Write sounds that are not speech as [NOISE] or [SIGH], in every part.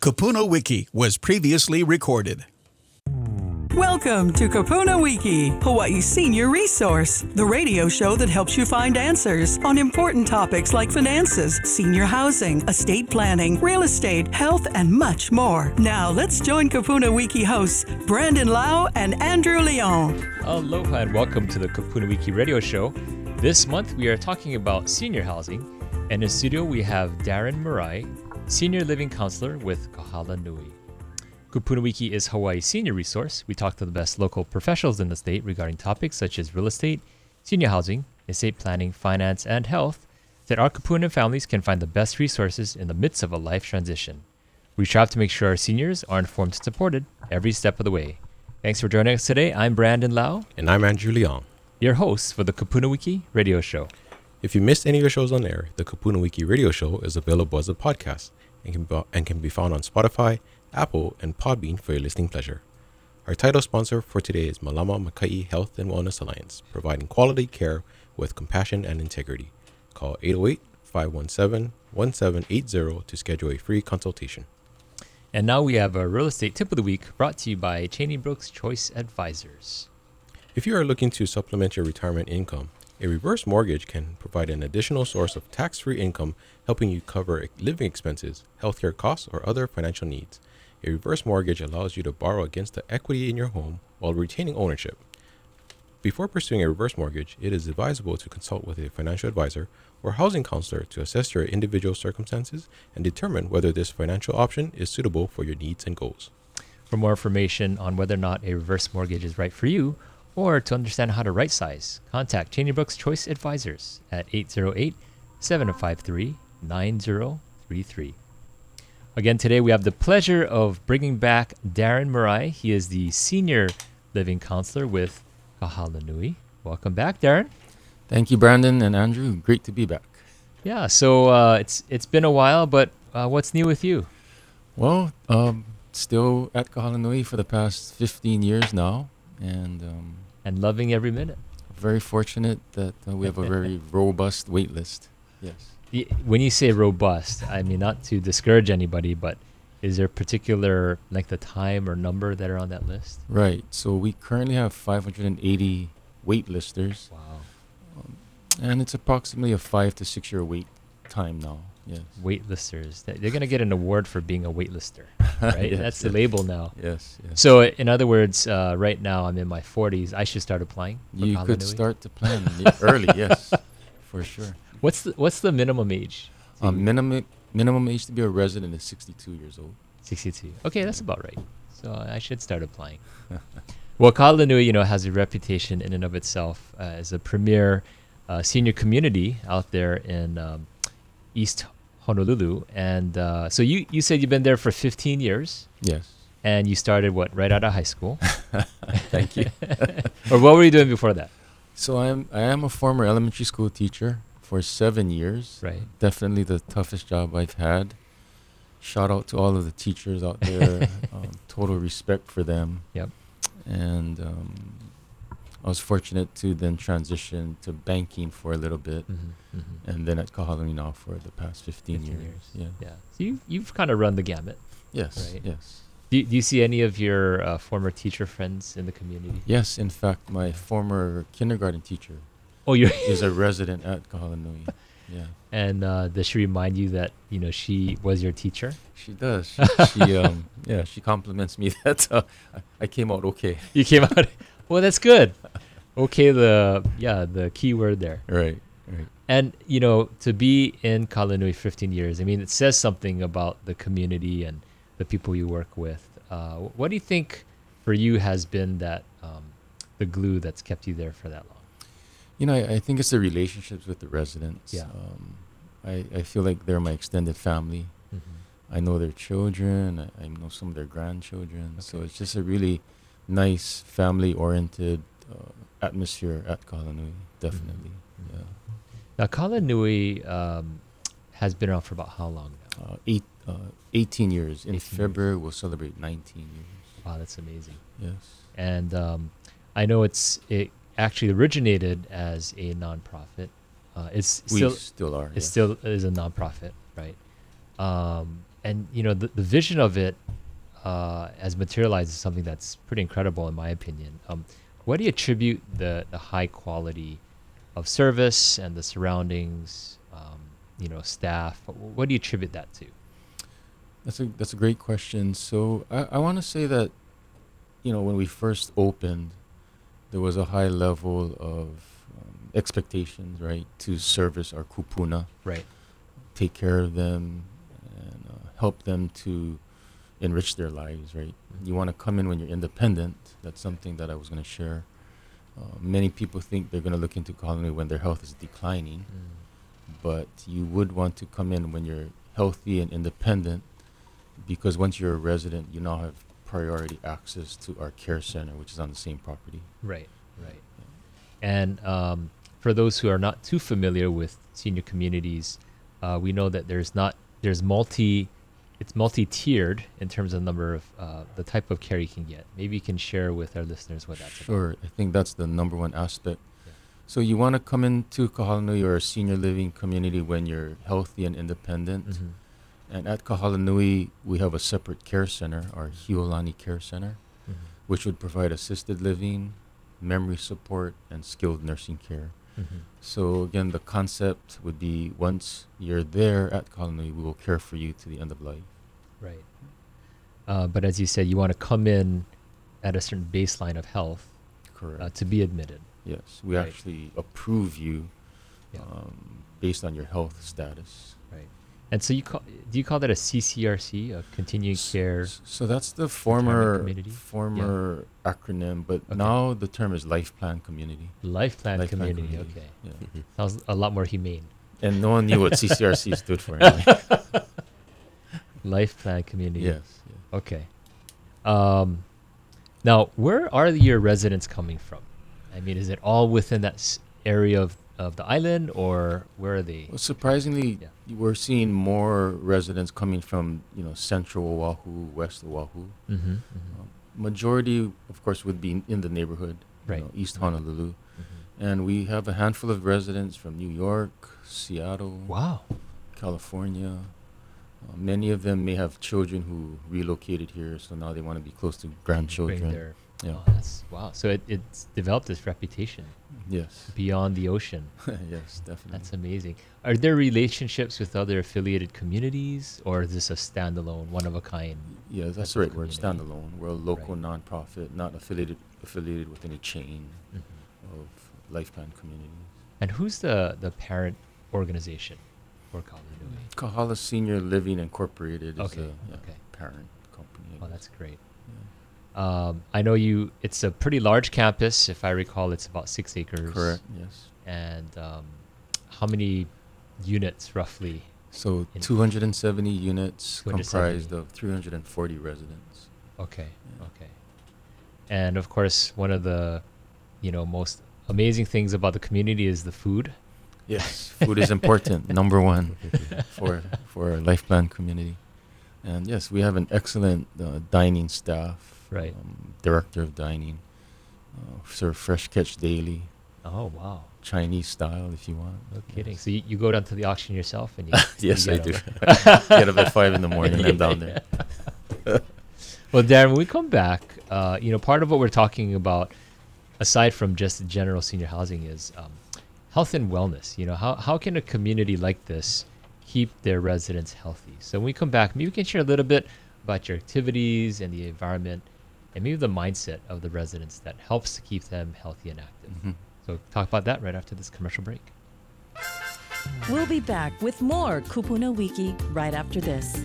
Kupuna Wiki was previously recorded. Welcome to Kupuna Wiki, Hawaii's senior resource, the radio show that helps you find answers on important topics like finances, senior housing, estate planning, real estate, health, and much more. Now, let's join Kupuna Wiki hosts Brandon Lau and Andrew Leong. Aloha and welcome to the Kupuna Wiki radio show. This month we are talking about senior housing, and in studio we have Daryn Murai, Senior Living Counselor with Kahala Nui. Kupuna Wiki is Hawaii's senior resource. We talk to the best local professionals in the state regarding topics such as real estate, senior housing, estate planning, finance, and health, so that our Kupuna families can find the best resources in the midst of a life transition. We strive to make sure our seniors are informed and supported every step of the way. Thanks for joining us today. I'm Brandon Lau, And I'm Andrew Leong. your host for the Kupuna Wiki radio show. If you missed any of the shows on air, the Kupuna Wiki radio show is available as a podcast and can, be, and can be found on Spotify, Apple, and Podbean for your listening pleasure. Our title sponsor for today is Malama Maikai Health and Wellness Alliance, providing quality care with compassion and integrity. Call 808 517 1780 to schedule a free consultation. And now we have a real estate tip of the week brought to you by Cheney Brooks Choice Advisors. If you are looking to supplement your retirement income, a reverse mortgage can provide an additional source of tax free income, helping you cover living expenses, healthcare costs, or other financial needs. A reverse mortgage allows you to borrow against the equity in your home while retaining ownership. Before pursuing a reverse mortgage, it is advisable to consult with a financial advisor or housing counselor to assess your individual circumstances and determine whether this financial option is suitable for your needs and goals. For more information on whether or not a reverse mortgage is right for you, or to understand how to right size, contact Cheney Brooks Choice Advisors at 808 753 9033. Again, today we have the pleasure of bringing back Daryn Murai. He is the Senior Living Counselor with Kahala Nui. Welcome back, Daryn. Thank you, Brandon and Andrew. Great to be back. Yeah, so uh, it's it's been a while, but uh, what's new with you? Well, um, still at Kahalanui for the past 15 years now, and um, And loving every minute. very fortunate that uh, we have a very [LAUGHS] robust wait list. Yes. When you say robust, I mean not to discourage anybody, but is there a particular length of time or number that are on that list? Right. So we currently have 580 wait listers, Wow. and it's approximately a five to six year wait time now. Yes. Waitlisters. They- They're going to get an award for being a waitlister, [LAUGHS] right? Yes, That's the yes. label now. Yes. yes. So, in other words, uh, right now I'm in my 40s. I should start applying. for you could start to plan [LAUGHS] early. Yes, for sure. What's the What's the minimum age? Um, minimum minimum age to be a resident is 62 years old. 62. Okay, that's about right. So I should start applying. [LAUGHS] well, Kahala Nui, you know, has a reputation in and of itself uh, as a premier uh, senior community out there in um, East Honolulu. And uh, so you, you said you've been there for 15 years Yes. and you started what, right out of high school? [LAUGHS] Thank you. [LAUGHS] or what were you doing before that? So I'm I am a former elementary school teacher for seven years. Right. Definitely the toughest job I've had. Shout out to all of the teachers out there. [LAUGHS] um, total respect for them. Yep. And um, I was fortunate to then transition to banking for a little bit, Mm-hmm, mm-hmm. and then at Kahala Nui now for the past 15, 15 years. years. Yeah. Yeah. So you, you've kind of run the gamut. Yes. Right. Yes. Do, do you see any of your uh, former teacher friends in the community? Yes. In fact, my former kindergarten teacher Oh, you're. [LAUGHS] is a resident at Kahalanui. [LAUGHS] Yeah. And uh, does she remind you that you know she was your teacher? She does. She, [LAUGHS] she um yeah, she compliments me that uh, I came out okay. You came out. Well, that's good. Okay, the yeah the key word there. Right. Right. And you know to be in Kahala Nui 15 years, I mean it says something about the community and the people you work with. Uh, what do you think for you has been that um, the glue that's kept you there for that long? You know, I, I think it's the relationships with the residents. Yeah. Um, I, I feel like they're my extended family. I know their children. I, I know some of their grandchildren. So it's just a really nice family-oriented uh, atmosphere at Kahala Nui. Definitely. Mhm. Now Kahala Nui um, has been around for about how long now? Yeah. Uh, eight, uh, 18 years. 18 In years. February, we'll celebrate 19 years. Wow, that's amazing. Yes. and um, I know it's it actually originated as a nonprofit. Uh, it's We still still are. it still is a nonprofit, right? Um, and you know the, the vision of it uh, as materialized is something that's pretty incredible in my opinion. Um, what do you attribute the the high quality of service and the surroundings, um, you know, staff? What, what do you attribute that to? That's a that's a great question. So I, I want to say that, you know, when we first opened, there was a high level of um, expectations, right, to service our kupuna, Right. take care of them, and uh, help them to enrich their lives, right. You want to come in when you're independent. That's something that I was going to share. Uh, many people think they're going to look into Kahala Nui when their health is declining, but you would want to come in when you're healthy and independent because once you're a resident, you now have priority access to our care center, which is on the same property. Right, right. And um, for those who are not too familiar with senior communities, uh, we know that there's not there's multi it's multi-tiered in terms of number of uh, the type of care you can get. Maybe you can share with our listeners what that's about. Sure, I think that's the number one aspect. Yeah. So you want to come into Kahalanui or a senior living community when you're healthy and independent. Mhm. And at Kahalanui, we have a separate care center, our Hiolani Care Center, Mhm. which would provide assisted living, memory support, and skilled nursing care. Mhm. So again, the concept would be once you're there at Kahala Nui, we will care for you to the end of life. Right. Uh, but as you said, you want to come in at a certain baseline of health Correct. uh, to be admitted. yes, we right. actually approve you Yeah. um, based on your health status. And so you call do you call that a CCRC, a continuing S- care? So that's the former community? Yeah. former acronym, but Okay. now the term is life plan community. Life plan Life Plan community. Community. Okay. Yeah. [LAUGHS] Sounds a lot more humane. And no one knew what CCRC [LAUGHS] stood for. Anyway. [LAUGHS] Life plan community. yes. yeah. Okay. Um, now, where are your residents coming from? I mean, is it all within that s- area of, of the island, or where are they? Well, surprisingly, Yeah. we're seeing more residents coming from you know central Oahu, west Oahu. Mm-hmm, Um, majority, of course, would be in the neighborhood, you Right. know, East Honolulu, mm-hmm. and we have a handful of residents from New York, Seattle, Wow. California. Uh, many of them may have children who relocated here, so now they want to be close to grandchildren. Yeah. Oh, that's wow. So it, it's developed this reputation Yes. beyond the ocean. [LAUGHS] yes, definitely. That's amazing. Are there relationships with other affiliated communities, or is this a standalone, one of a kind? yeah, that's the right word. community. Standalone. We're a local nonprofit, not affiliated affiliated with any chain Mm-hmm. of lifetime communities. And who's the the parent organization for Kahala Nui? Kahala Senior Living Incorporated is Okay, a yeah, okay. parent company. Oh, that's great. Um, I know you. It's a pretty large campus. If I recall, it's about six acres. correct. Yes. And um, how many units roughly? So 270 units 270. comprised of 340 residents. Okay. Yeah. Okay. And of course, one of the, you know, most amazing things about the community is the food. Yes, food is important. [LAUGHS] Number one [LAUGHS] for for a life plan community. And yes, we have an excellent uh, dining staff. Right. Um, director of dining. Uh, serve fresh catch daily, Oh wow! Chinese style if you want. No kidding. Yes. So you, you go down to the auction yourself and you. [LAUGHS] Yes, you I do. [LAUGHS] Get up at five in the morning. And I'm down there. [LAUGHS] Well, Daryn, when we come back, uh, you know, part of what we're talking about, aside from just general senior housing, is um, health and wellness. You know, how, how can a community like this keep their residents healthy? So when we come back, maybe we can share a little bit about your activities and the environment, and maybe the mindset of the residents that helps to keep them healthy and active. Mhm. So talk about that right after this commercial break. We'll be back with more Kupuna Wiki right after this.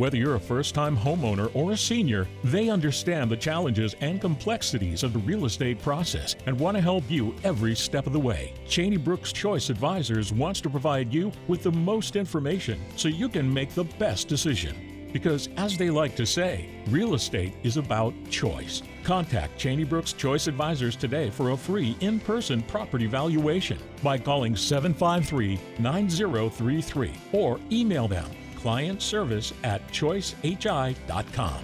Whether you're a first time homeowner or a senior, they understand the challenges and complexities of the real estate process and want to help you every step of the way. Cheney Brooks Choice Advisors wants to provide you with the most information so you can make the best decision. Because, as they like to say, real estate is about choice. Contact Cheney Brooks Choice Advisors today for a free in person property valuation by calling 753 9033 or email them client service at choicehi.com.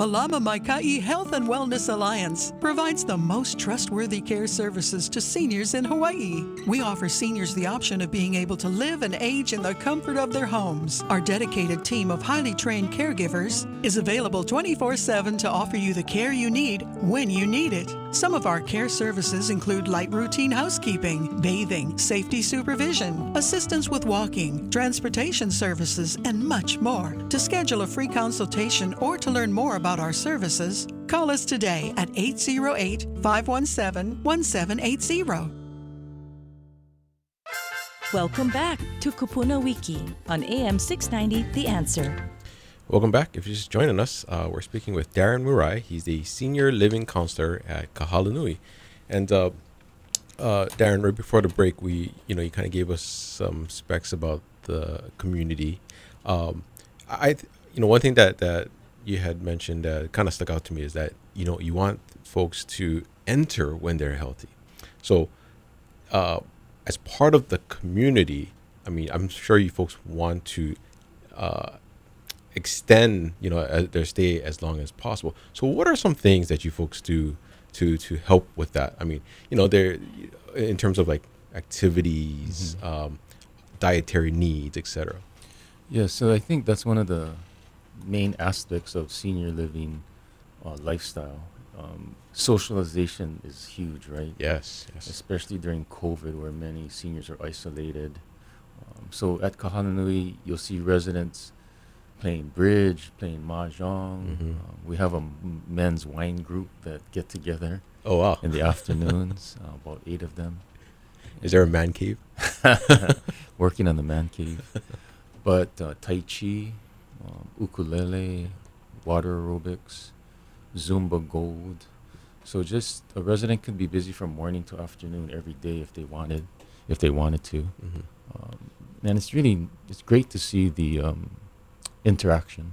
Malama Maikai Health and Wellness Alliance provides the most trustworthy care services to seniors in Hawaii. We offer seniors the option of being able to live and age in the comfort of their homes. Our dedicated team of highly trained caregivers is available 24 7 to offer you the care you need when you need it. Some of our care services include light routine housekeeping, bathing, safety supervision, assistance with walking, transportation services, and much more. To schedule a free consultation or to learn more about our services, call us today at 808 517 1780. Welcome back to Kupuna Wiki on AM 690 The Answer. Welcome back. If you're just joining us, uh, we're speaking with Daryn Murai. He's the senior living counselor at Kahalanui. And uh, uh, Daryn, right before the break, we you know you kind of gave us some specs about the community. Um, I you know one thing that that you had mentioned that kind of stuck out to me is that you know you want folks to enter when they're healthy. So uh, as part of the community, I mean, I'm sure you folks want to uh, extend, you know, uh, their stay as long as possible. So, what are some things that you folks do to to help with that? I mean, you know, there in terms of like activities, um, dietary needs, etc. Yeah, so I think that's one of the main aspects of senior living uh, lifestyle. Um, socialization is huge, right? Yes, yes. Especially during COVID, where many seniors are isolated. Um, so at Kahala Nui, you'll see residents playing bridge, playing mahjong. Mhm. Uh, we have a men's wine group that get together Oh wow. in the afternoons, [LAUGHS] uh, about eight of them. Is there a man cave? [LAUGHS] working on the man cave. But uh, Tai Chi, um, ukulele, water aerobics, Zumba Gold. So just a resident could be busy from morning to afternoon every day if they wanted, if they wanted to. Mhm. Um, and it's really it's great to see the um, interaction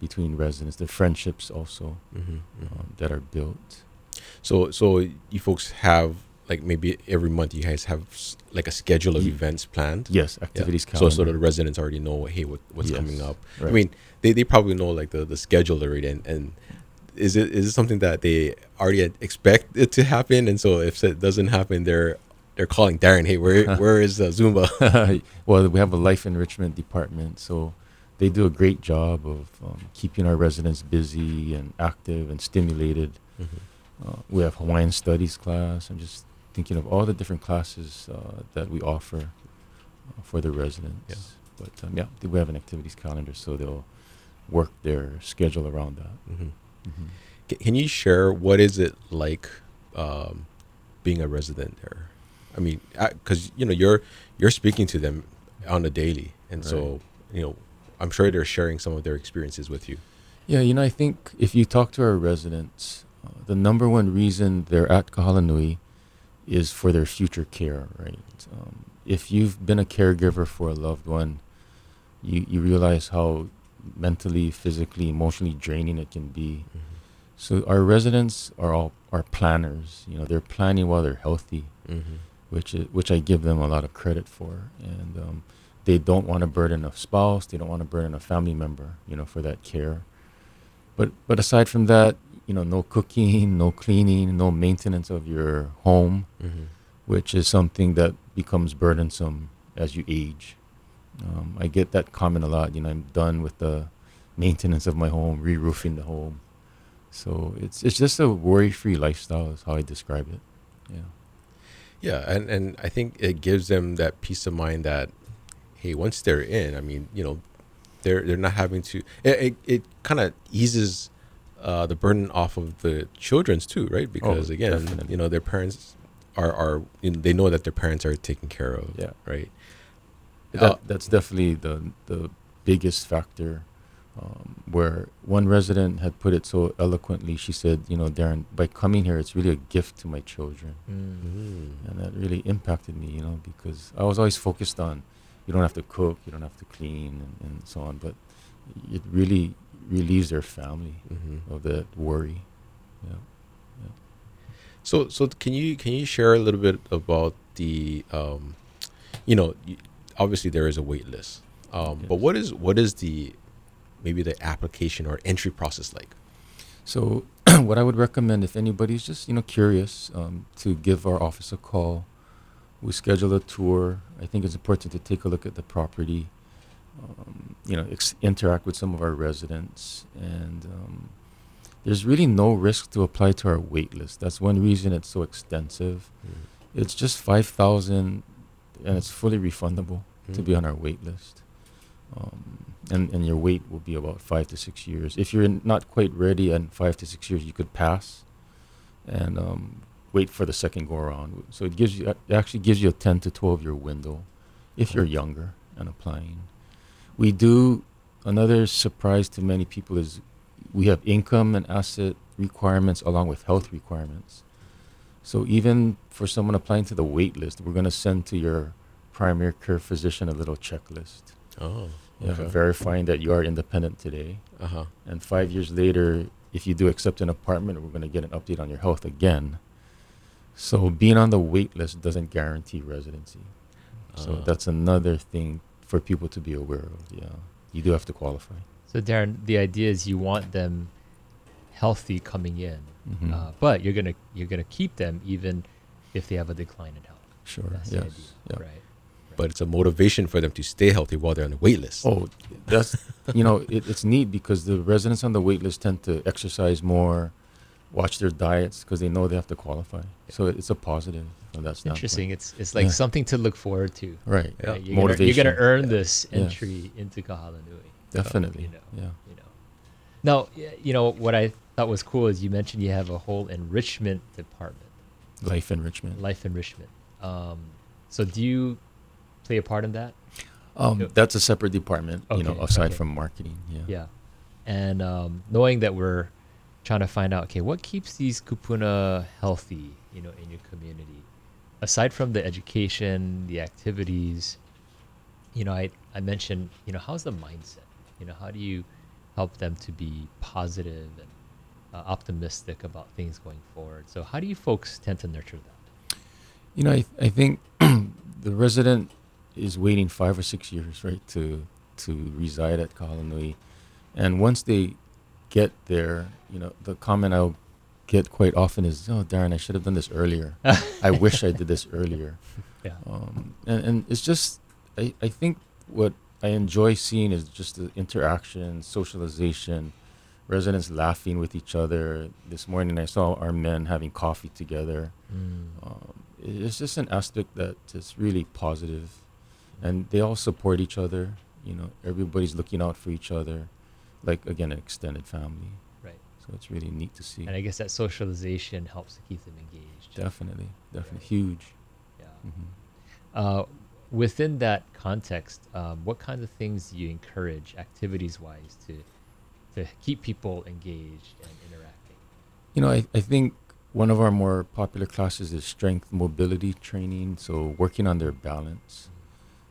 between residents, the friendships also Mhm, mhm. um, that are built. So, so you folks have like maybe every month you guys have s- like a schedule of Ye- events planned. Yes, Yeah. activities So, calendar. so the residents already know, hey, what, what's coming Yes, up. I mean, they, they probably know like the, the schedule already, and, and is it is it something that they already expect it to happen? And so if it doesn't happen, they're they're calling Daryn, hey, where [LAUGHS] where is uh, Zumba? [LAUGHS] well, we have a life enrichment department, so they do a great job of um, keeping our residents busy and active and stimulated. Uh, we have Hawaiian Studies class. I'm just thinking of all the different classes uh, that we offer uh, for the residents. Yeah. But um, yeah, we have an activities calendar, so they'll work their schedule around that. Mhm. Mhm. Ca- Can you share what is it like um, being a resident there? I mean, because you know you're you're speaking to them on a daily, and so you know I'm sure they're sharing some of their experiences with you. Yeah, you know, I think if you talk to our residents, uh, the number one reason they're at Kahalanui is for their future care, right? Um, if you've been a caregiver for a loved one, you, you realize how mentally, physically, emotionally draining it can be. So our residents are all are planners. You know, they're planning while they're healthy, Mm-hmm. which is, which I give them a lot of credit for. And um, they don't want to burden a spouse. They don't want to burden a family member. You know, for that care. But but aside from that, you know, no cooking, [LAUGHS] no cleaning, no maintenance of your home, Mm-hmm. which is something that becomes burdensome as you age. Um, I get that comment a lot. You know, I'm done with the maintenance of my home, re-roofing the home. So it's it's just a worry-free lifestyle, is how I describe it. Yeah. Yeah, and and I think it gives them that peace of mind that, hey, once they're in, I mean, you know, they're they're not having to. It it, it kind of eases uh, the burden off of the children's too, right? Because again, definitely. you know, their parents are are you know, they know that their parents are taken care of, Yeah. right? That, Uh, that's definitely the the biggest factor. Um, where one resident had put it so eloquently, she said, "You know, Daryn, by coming here, it's really a gift to my children." Mm. and that really impacted me you know because i was always focused on you don't have to cook, you don't have to clean, and, and so on. But it really relieves their family Mm-hmm. of that worry. Yeah. So, so can you can you share a little bit about the, um, you know, obviously there is a wait list, um, but what is what is the maybe the application or entry process like? So, [CLEARS THROAT] what I would recommend if anybody's just you know curious um, to give our office a call. We schedule a tour. I think it's important to take a look at the property. Um, you know, ex- interact with some of our residents, and um, there's really no risk to apply to our wait list. That's one reason it's so extensive. It's just five thousand, and it's fully refundable to Mm. be on our wait list. Um, and and your wait will be about five to six years. If you're not quite ready in five to six years, you could pass, and um, wait for the second go around. So it gives you it actually gives you a ten to twelve year window, if you're younger and applying. We do another surprise to many people is we have income and asset requirements along with health requirements. So even for someone applying to the wait list, we're going to send to your primary care physician a little checklist Oh, yeah, okay. verifying that you are independent today. Uh huh. And five years later, if you do accept an apartment, we're going to get an update on your health again. So being on the wait list doesn't guarantee residency. So Ah. that's another thing for people to be aware of. Yeah, you do have to qualify. So Daryn, the idea is you want them healthy coming in, Mhm. uh, but you're gonna you're gonna keep them even if they have a decline in health. sure. That's yes. the idea, yeah. right? But it's a motivation for them to stay healthy while they're on the wait list. Oh, that's you know it, it's neat because the residents on the wait list tend to exercise more, watch their diets because they know they have to qualify. So it's a positive from that standpoint. Interesting. It's it's like Yeah. something to look forward to. Right. Yeah. right? You're, gonna, you're gonna earn this Yes. entry into Kahala Nui. Definitely. You know. Yeah. You know. Now, you know what I thought was cool is you mentioned you have a whole enrichment department, Life enrichment. life enrichment. Um, so do you play a part in that? Um, that's a separate department, you know, aside okay. from marketing. Yeah. Yeah. And um, knowing that we're trying to find out, okay, what keeps these kupuna healthy, you know, in your community, aside from the education, the activities, you know, I, I mentioned, you know, how's the mindset? You know, how do you help them to be positive and uh, optimistic about things going forward? So how do you folks tend to nurture that? You know, I, I think [CLEARS THROAT] the resident is waiting five or six years, right, to to reside at Kahalanui. And once they get there, you know, the comment I'll get quite often is, "Oh, Daryn, I should have done this earlier. [LAUGHS] I wish I did this earlier." [LAUGHS] Yeah. Um, and, and it's just, I, I think what I enjoy seeing is just the interaction, socialization, residents laughing with each other. This morning I saw our men having coffee together. Um, it's just an aspect that is really positive, and they all support each other. You know, everybody's looking out for each other, like again, an extended family. Right. So it's really neat to see. And I guess that socialization helps to keep them engaged. Definitely, definitely huge. Yeah. hmm Uh, within that context, um, what kinds of things do you encourage activities-wise to to keep people engaged and interacting? You know, I, I think one of our more popular classes is strength mobility training. So working on their balance.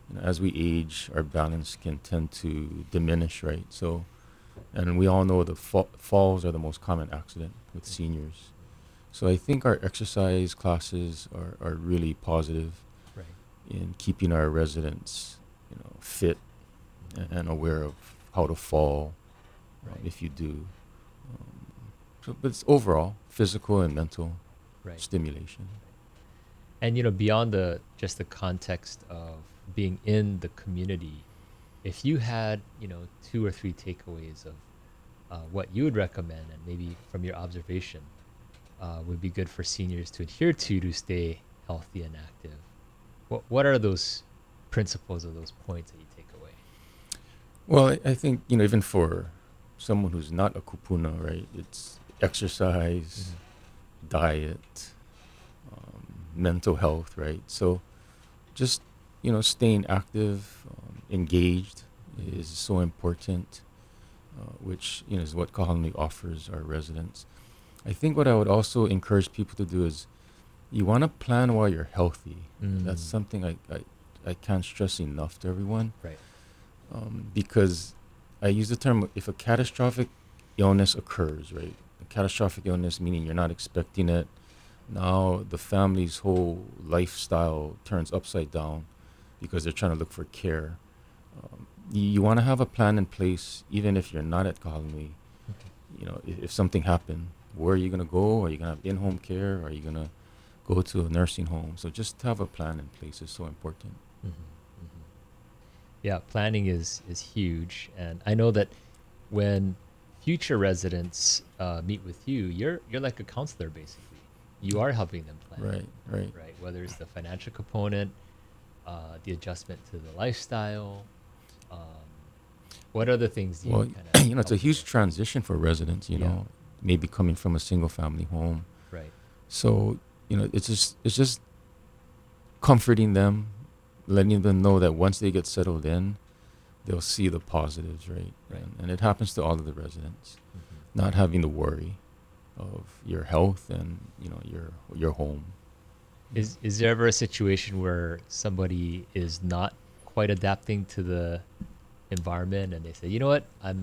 You know, as we age, our balance can tend to diminish, right? So, and we all know the fa- falls are the most common accident with seniors. So I think our exercise classes are, are really positive Right. in keeping our residents, you know, fit and, and aware of how to fall um, Right. if you do. Um, so, but it's overall physical and mental Right. stimulation. And you know, beyond the just the context of being in the community, if you had you know two or three takeaways of uh, what you would recommend, and maybe from your observation, uh, would be good for seniors to adhere to to stay healthy and active. What what are those principles or those points that you take away? Well, I, I think you know even for someone who's not a kupuna, right? It's exercise, diet, um, mental health, right? So just you know staying active, engaged is so important, uh, which you know is what Kahala Nui offers our residents. I think what I would also encourage people to do is you want to plan while you're healthy. That's Mm. something I, I, I can't stress enough to everyone Right. um, because I use the term if a catastrophic illness occurs, right? A catastrophic illness meaning you're not expecting it. Now the family's whole lifestyle turns upside down because they're trying to look for care. Um, you, you want to have a plan in place, even if you're not at Kahala Nui. You know, if, if something happened, where are you going to go? Are you going to have in-home care? Are you going to go to a nursing home? So just to have a plan in place is so important. Yeah, planning is is huge, and I know that when future residents uh, meet with you, you're you're like a counselor basically. You are helping them plan. Right, right. Right. Whether it's the financial component, uh, the adjustment to the lifestyle. Um, what other things do you Well, kind [CLEARS THROAT] you know, it's a huge transition for residents. You Yeah. know, maybe coming from a single-family home. Right. So you know, it's just it's just comforting them, letting them know that once they get settled in, they'll see the positives, right? Right. And, and it happens to all of the residents, Mm-hmm. not having the worry of your health and you know your your home. Is is there ever a situation where somebody is not quite adapting to the environment and they say, you know what, I'm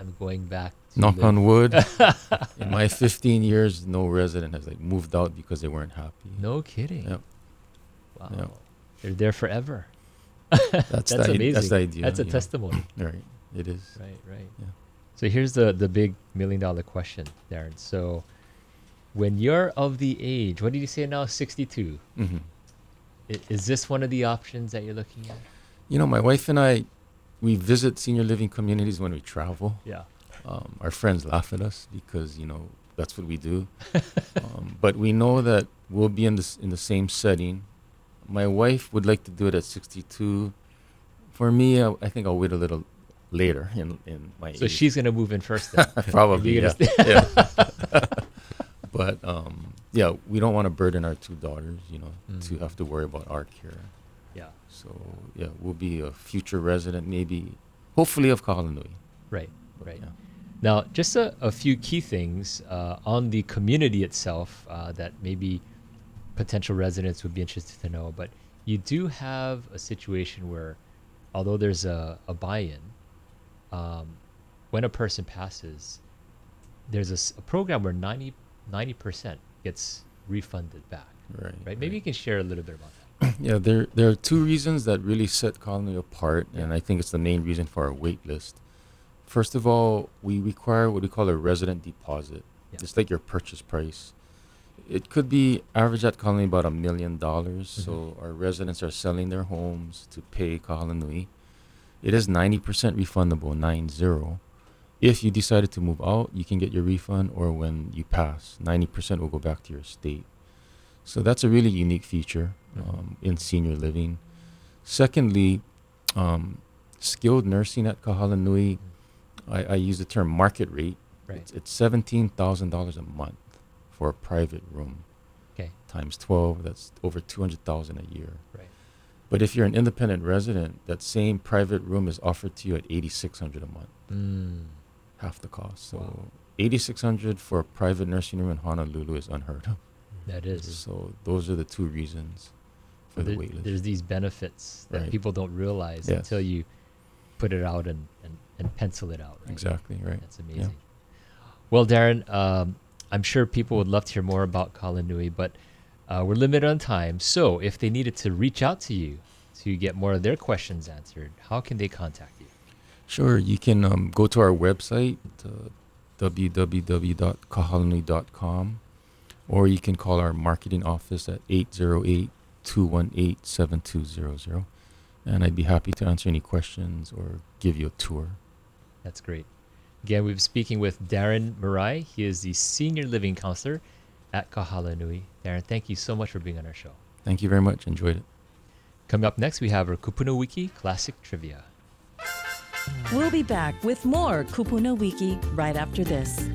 I'm going back to Knock live- on wood. [LAUGHS] in my 15 years, no resident has like moved out because they weren't happy. No kidding. Yep. Wow. Yep. They're there forever. [LAUGHS] That's, [LAUGHS] That's the, amazing. That's the idea. That's a testimony. [CLEARS THROAT] Right. It is. Right, right. Yeah. So here's the the big million dollar question, Daryn. So when you're of the age, what did you say now? 62. hmm I- Is this one of the options that you're looking at? You know, my wife and I, we visit senior living communities when we travel. Yeah. Um, our friends laugh at us because you know that's what we do. [LAUGHS] um, but we know that we'll be in this in the same setting. My wife would like to do it at 62. For me, I, I think I'll wait a little later in in my So age. she's gonna move in first. Then. [LAUGHS] probably yeah. yeah. [LAUGHS] but um, yeah, we don't want to burden our two daughters, you know, to Mm. have to worry about our care. Yeah. So yeah, we'll be a future resident, maybe, hopefully of Kahala Nui. Right. Right. Yeah. Now, just a, a few key things uh, on the community itself uh, that maybe potential residents would be interested to know. But you do have a situation where, although there's a, a buy in, um, when a person passes, there's a program where 90, 90% gets refunded back. Right. Right? Maybe you can share a little bit about that. [CLEARS THROAT] Yeah, there there are two reasons that really set Kahala Nui apart, and I think it's the main reason for our wait list. First of all, we require what we call a resident deposit. Yeah. It's like your purchase price. It could be average at Kahala Nui about a million dollars. So mm-hmm. our residents are selling their homes to pay Kahala Nui. It is 90% refundable, nine zero. If you decided to move out, you can get your refund, or when you pass, 90% will go back to your estate. So that's a really unique feature um, in senior living. Secondly, um, skilled nursing at Kahalanui, I, I use the term market rate. Right. It's, it's seventeen thousand dollars a month for a private room. Okay. Times twelve, that's over two hundred thousand a year. Right. But if you're an independent resident, that same private room is offered to you at eighty six hundred a month, Mm. half the cost. So Wow. eighty six hundred for a private nursing room in Honolulu is unheard of. That is. So those are the two reasons for the there- wait list. There's these benefits that Right. people don't realize Yes. until you put it out and, and, and pencil it out. Right? Exactly right. That's amazing. Well, Daryn, um, I'm sure people would love to hear more about Kahala Nui, but uh, we're limited on time. So if they needed to reach out to you to get more of their questions answered, how can they contact you? Sure, you can um, go to our website, uh, www.kahalanui.com, or you can call our marketing office at 808 218 7200. And I'd be happy to answer any questions or give you a tour. That's great. Again, we've been speaking with Daryn Murai. He is the senior living counselor at Kahala Nui. Daryn, thank you so much for being on our show. Thank you very much. Enjoyed it. Coming up next, we have our Kupuna Wiki Classic Trivia. We'll be back with more Kupuna Wiki right after this.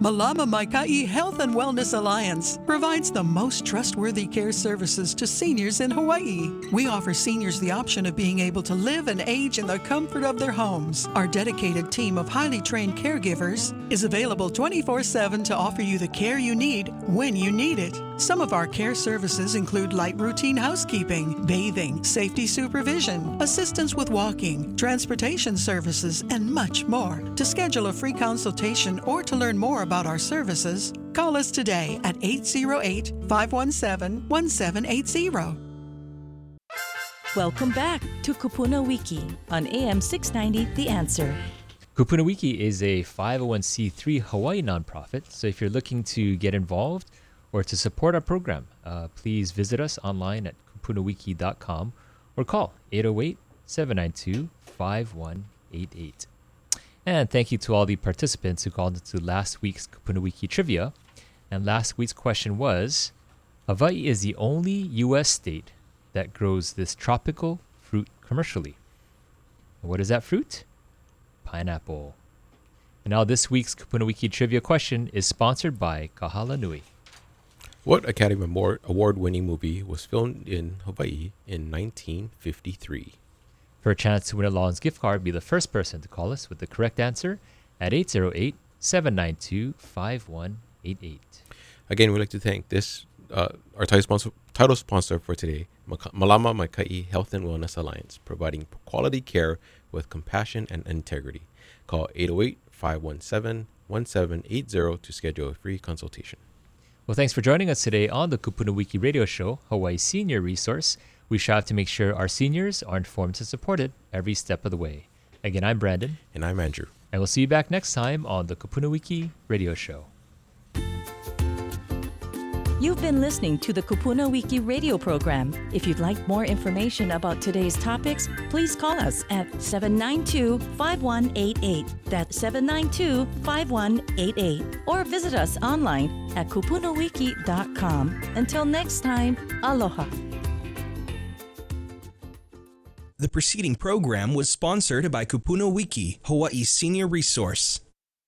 Malama Maikai Health and Wellness Alliance provides the most trustworthy care services to seniors in Hawaii. We offer seniors the option of being able to live and age in the comfort of their homes. Our dedicated team of highly trained caregivers is available 24 7 to offer you the care you need when you need it. Some of our care services include light routine housekeeping, bathing, safety supervision, assistance with walking, transportation services, and much more. To schedule a free consultation or to learn more about our services, call us today at 808 517 1780. Welcome back to Kupuna Wiki on AM 690 The Answer. Kupuna Wiki is a 501c3 Hawaii nonprofit, so if you're looking to get involved or to support our program, uh, please visit us online at kupunawiki.com or call 808 792 5188. And thank you to all the participants who called into last week's Kupuna Wiki trivia. And last week's question was Hawaii is the only U.S. state that grows this tropical fruit commercially. And what is that fruit? Pineapple. And now this week's Kupuna Wiki trivia question is sponsored by Kahala Nui. What Academy Award winning movie was filmed in Hawaii in 1953? For a chance to win a Longs gift card, be the first person to call us with the correct answer at 808 792 5188. Again, we'd like to thank this uh, our title sponsor, title sponsor for today, Malama Maikai Health and Wellness Alliance, providing quality care with compassion and integrity. Call 808 517 1780 to schedule a free consultation. Well, thanks for joining us today on the Kupuna Wiki radio show, Hawaii Senior Resource. We strive to make sure our seniors are informed and supported every step of the way. Again, I'm Brandon. And I'm Andrew. And we'll see you back next time on the Kupuna Wiki radio show. You've been listening to the Kupuna Wiki radio program. If you'd like more information about today's topics, please call us at 792 5188. That's 792 5188. Or visit us online at kupunawiki.com. Until next time, aloha. The preceding program was sponsored by Kupuna Wiki, Hawaii's senior resource.